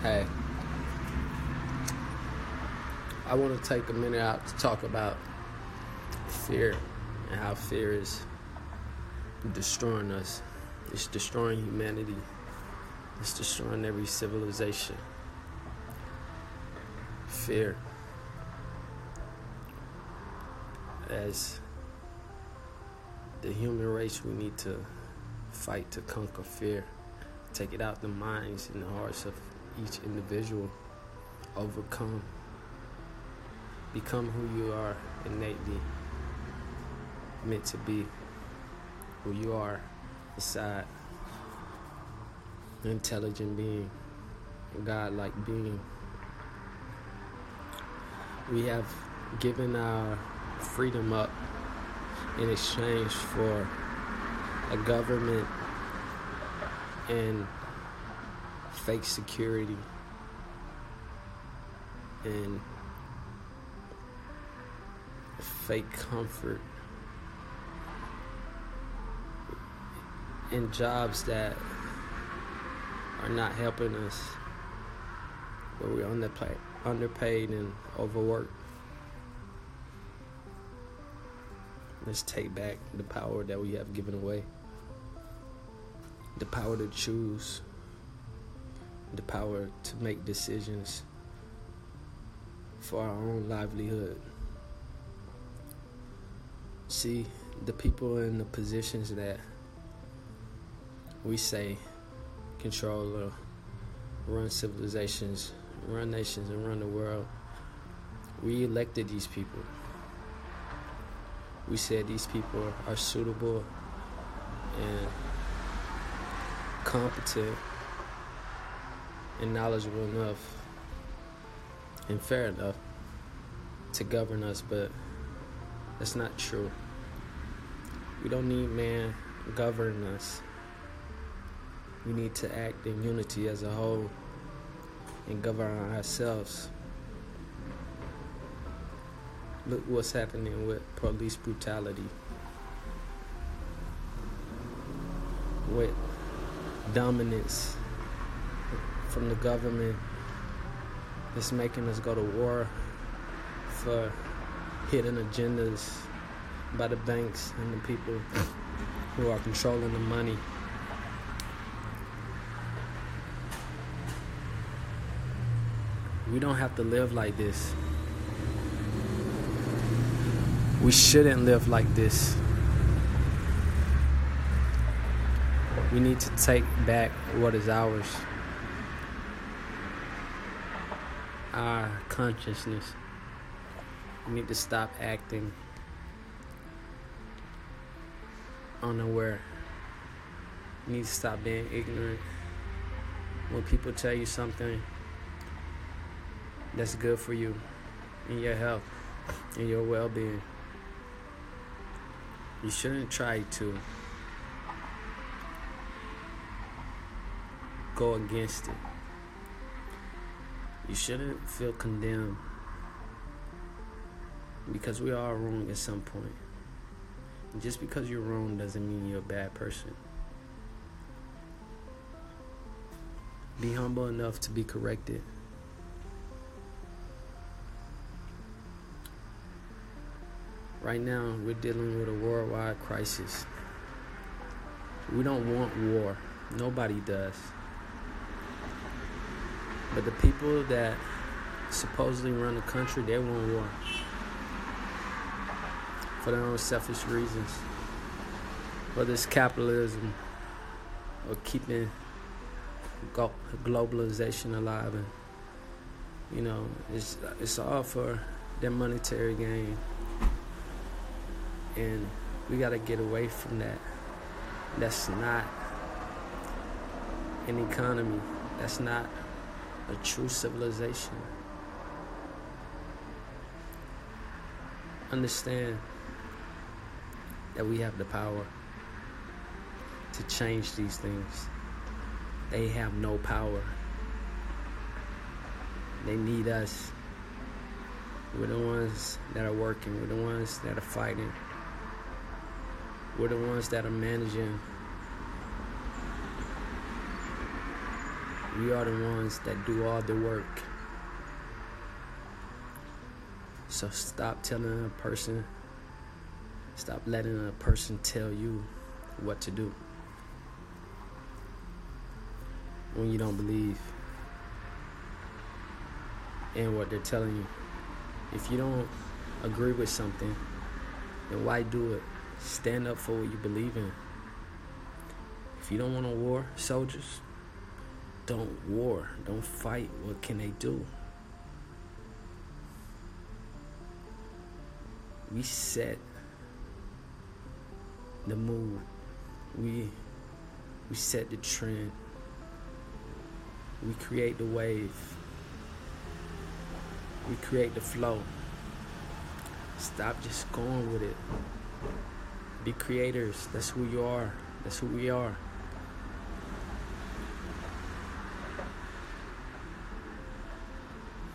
Hey, I want to take a minute out to talk about fear and how fear is destroying us. It's destroying humanity. It's destroying every civilization. Fear. As the human race, we need to fight to conquer fear. Take it out the minds and the hearts of each individual. Overcome. Become who you are innately meant to be. Who you are inside. Intelligent being. God-like being. We have given our freedom up in exchange for a government and fake security. And fake comfort. And jobs that are not helping us where we're underpaid, underpaid and overworked. Let's take back the power that we have given away. The power to choose, the power to make decisions for our own livelihood. See, the people in the positions that we say control or run civilizations, run nations, and run the world, we elected these people. We said these people are suitable and competent and knowledgeable enough and fair enough to govern us, but that's not true. We don't need man governing us. We need to act in unity as a whole and govern ourselves. Look what's happening with police brutality. With dominance from the government that's making us go to war for hidden agendas by the banks and the people who are controlling the money. We don't have to live like this. We shouldn't live like this. We need to take back what is ours. Our consciousness. We need to stop acting unaware. We need to stop being ignorant. When people tell you something that's good for you in your health and your well being, you shouldn't try to go against it. You shouldn't feel condemned because we are wrong at some point. And just because you're wrong doesn't mean you're a bad person. Be humble enough to be corrected. Right now, we're dealing with a worldwide crisis. We don't want war. Nobody does. But the people that supposedly run the country, they want war for their own selfish reasons. Whether it's capitalism or keeping globalization alive, and you know, it's it's all for their monetary gain, and we got to get away from that. That's not an economy. That's not a true civilization. Understand that we have the power to change these things. They have no power. They need us. We're the ones that are working. We're the ones that are fighting. We're the ones that are managing We are the ones that do all the work. So stop telling a person, stop letting a person tell you what to do when you don't believe in what they're telling you. If you don't agree with something, then why do it? Stand up for what you believe in. If you don't want a war soldiers, don't war. Don't fight. What can they do? We set the mood. We we set the trend. We create the wave. We create the flow. Stop just going with it. Be creators. That's who you are. That's who we are.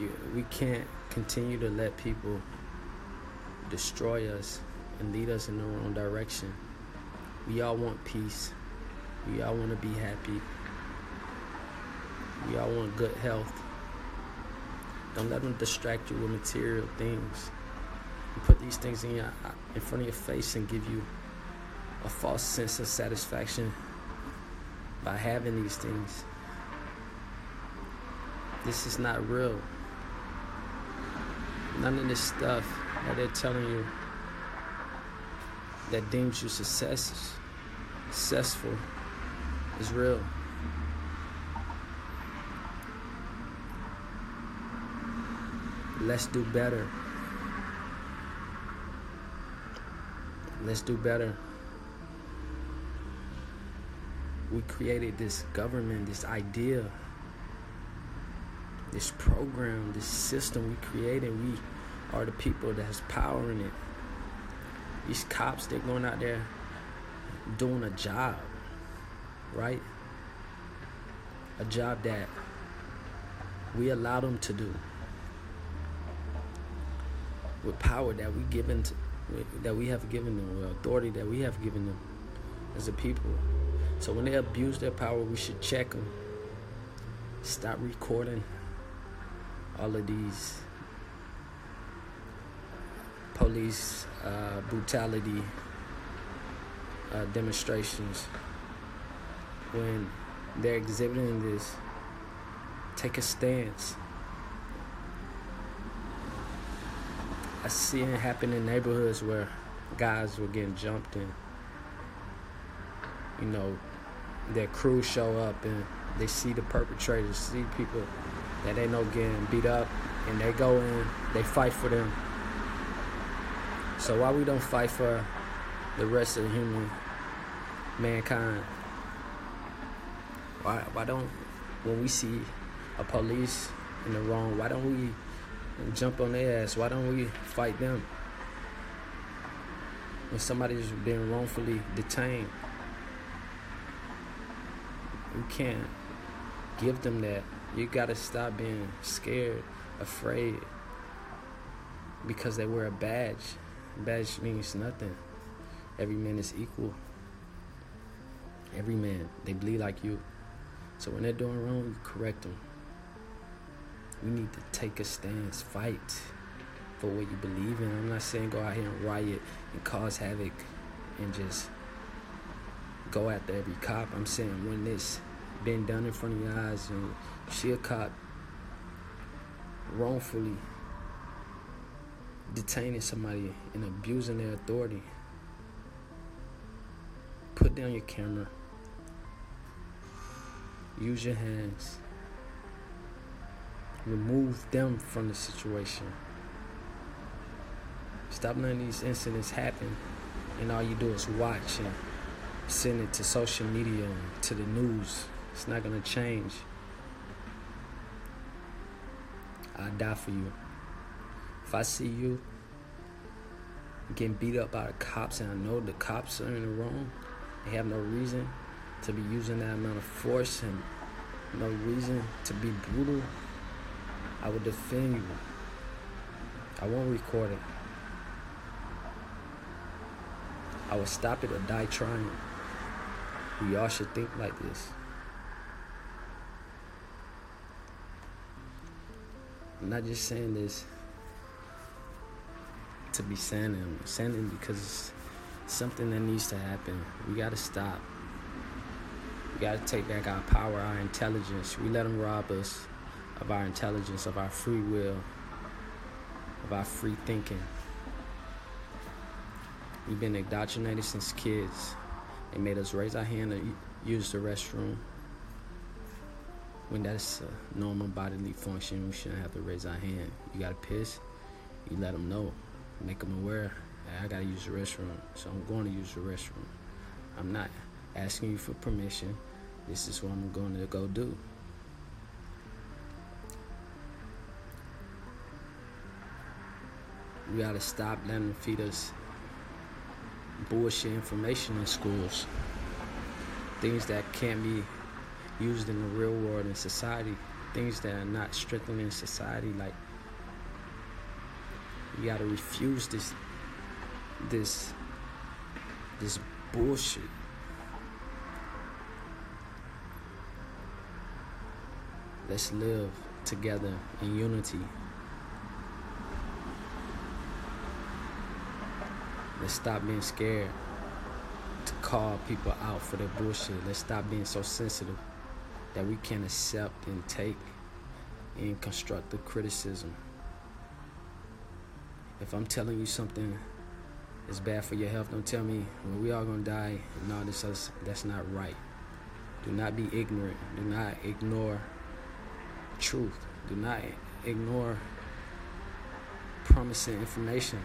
You, we can't continue to let people destroy us and lead us in the wrong direction. We all want peace. We all want to be happy. We all want good health. Don't let them distract you with material things. Put these things in your in front of your face and give you a false sense of satisfaction by having these things. This is not real. None of this stuff that they're telling you that deems you success, successful is real. Let's do better. Let's do better. We created this government, this idea, this program, this system we created. We are the people that has power in it. These cops, they're going out there doing a job, right? A job that we allow them to do with power that we given to, that we have given them, with authority that we have given them as a people. So when they abuse their power, we should check them. Stop recording all of these police uh, brutality uh, demonstrations. When they're exhibiting this, take a stance. I see it happen in neighborhoods where guys were getting jumped and you know their crews show up and they see the perpetrators, see people that they know getting beat up, and they go in, they fight for them. So why we don't fight for the rest of the human mankind? Why why don't when we see a police in the wrong, why don't we jump on their ass? Why don't we fight them? When somebody's been wrongfully detained, we can't give them that. You gotta stop being scared, afraid, because they wear a badge. badge means nothing. Every man is equal. Every man, they bleed like you. So when they're doing wrong, we correct them. We need to take a stance, fight for what you believe in. I'm not saying go out here and riot and cause havoc and just go after every cop. I'm saying when this been done in front of your eyes and she a cop wrongfully detaining somebody and abusing their authority. Put down your camera. Use your hands. Remove them from the situation. Stop letting these incidents happen and all you do is watch and send it to social media and to the news. It's not gonna change. I die for you. If I see you getting beat up by the cops and I know the cops are in the wrong, they have no reason to be using that amount of force and no reason to be brutal, I will defend you. I won't record it. I will stop it or die trying. We all should think like this. I'm not just saying this to be saying it. I'm saying it because it's something that needs to happen. We gotta stop. We gotta take back our power, our intelligence. We let them rob us of our intelligence, of our free will, of our free thinking. We've been indoctrinated since kids. They made us raise our hand to use the restroom. When that's a normal bodily function, we shouldn't have to raise our hand. You gotta piss, you let them know, make them aware. Hey, I gotta use the restroom, so I'm going to use the restroom. I'm not asking you for permission. This is what I'm going to go do. We gotta stop letting them feed us bullshit information in schools. Things that can't be used in the real world in society. Things that are not strengthening society. Like you gotta refuse this this this bullshit. Let's live together in unity. Let's stop being scared to call people out for their bullshit. Let's stop being so sensitive that we can't accept and take in constructive criticism. If I'm telling you something is bad for your health, don't tell me well, we all gonna die and all this. That's not right. Do not be ignorant. Do not ignore truth. Do not ignore promising information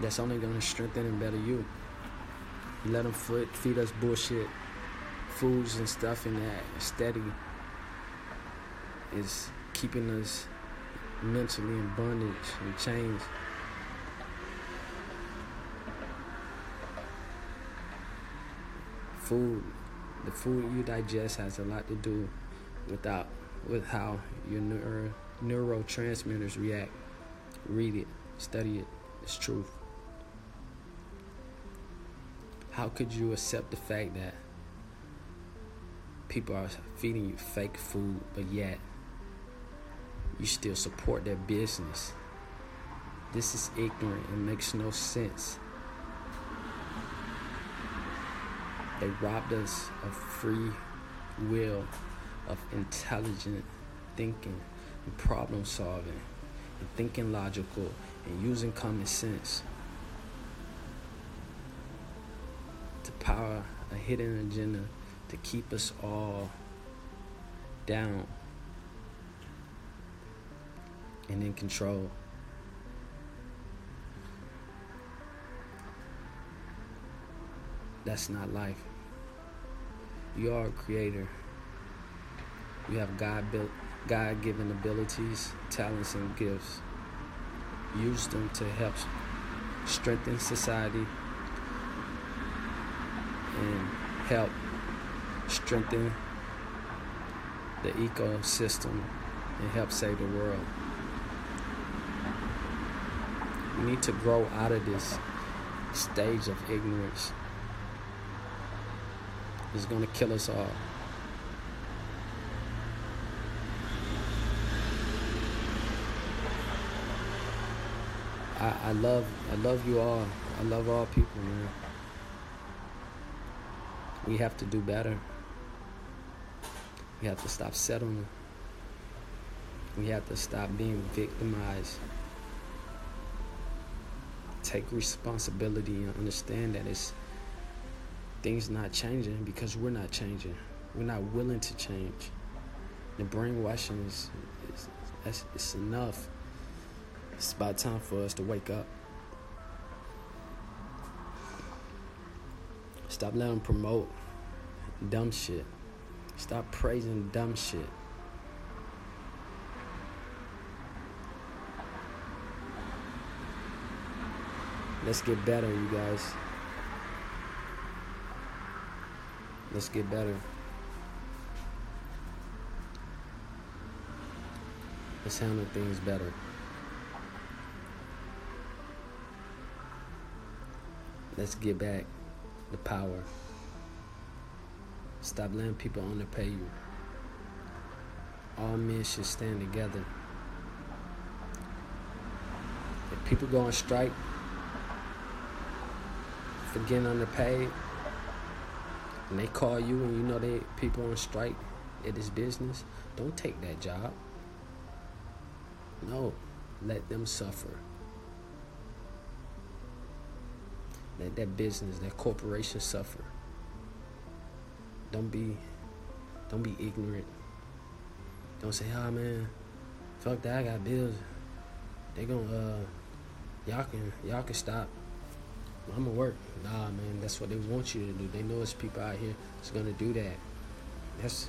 that's only to strengthen and better you. You let them foot, feed us bullshit, foods and stuff in that steady is keeping us mentally in bondage and chains. Food, the food you digest has a lot to do without with how your neuro, neurotransmitters react. Read it, study it. It's truth. How could you accept the fact that people are feeding you fake food, but yet you still support their business? This is ignorant. It makes no sense. They robbed us of free will, of intelligent thinking and problem solving, and thinking logical and using common sense. To power, a hidden agenda to keep us all down and in control. That's not life. You are a creator. You have God built God given abilities, talents and gifts. Use them to help strengthen society and help strengthen the ecosystem and help save the world. We need to grow out of this stage of ignorance. It's going to kill us all. I, I love I love you all. I love all people, man. We have to do better. We have to stop settling. We have to stop being victimized. Take responsibility and understand that it's things not changing because we're not changing. We're not willing to change. The brainwashing is, is it's, it's enough. It's about time for us to wake up. Stop letting them promote dumb shit. Stop praising dumb shit. Let's get better, you guys. Let's get better. Let's handle things better. Let's get back the power. Stop letting people underpay you. All men should stand together. If people go on strike for getting underpaid, and they call you and you know they people on strike, it is business. Don't take that job. No, let them suffer. Let that business, that corporation suffer. Don't be don't be ignorant. Don't say, oh man, fuck that, I got bills. They gonna uh y'all can y'all can stop. I'm gonna work. Nah man, that's what they want you to do. They know it's people out here that's gonna do that. That's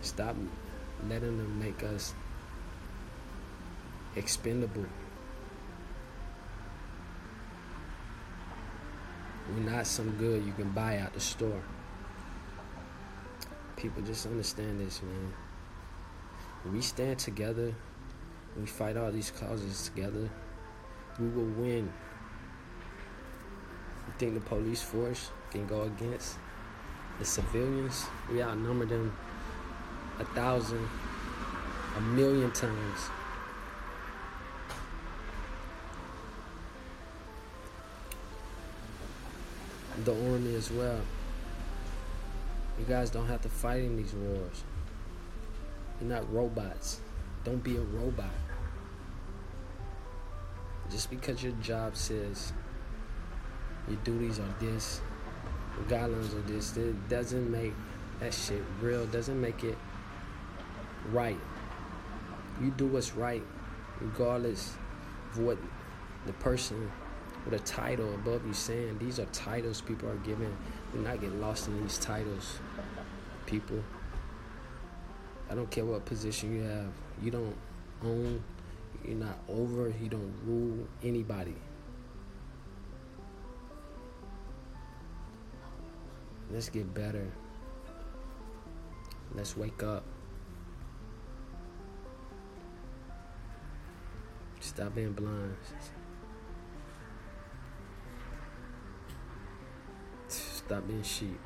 stop letting them make us expendable. We're not some good you can buy out the store. People just understand this, man. When we stand together, we fight all these causes together, we will win. You think the police force can go against the civilians? We outnumber them a thousand, a million times. The army as well. You guys don't have to fight in these wars. You're not robots. Don't be a robot. Just because your job says your duties are this, your guidelines are this, it doesn't make that shit real, doesn't make it right. You do what's right, regardless of what the person with a title above you saying. These are titles people are given. Do not get lost in these titles, people. I don't care what position you have. You don't own, you're not over, you don't rule anybody. Let's get better. Let's wake up. Stop being blind. Stop being sheep.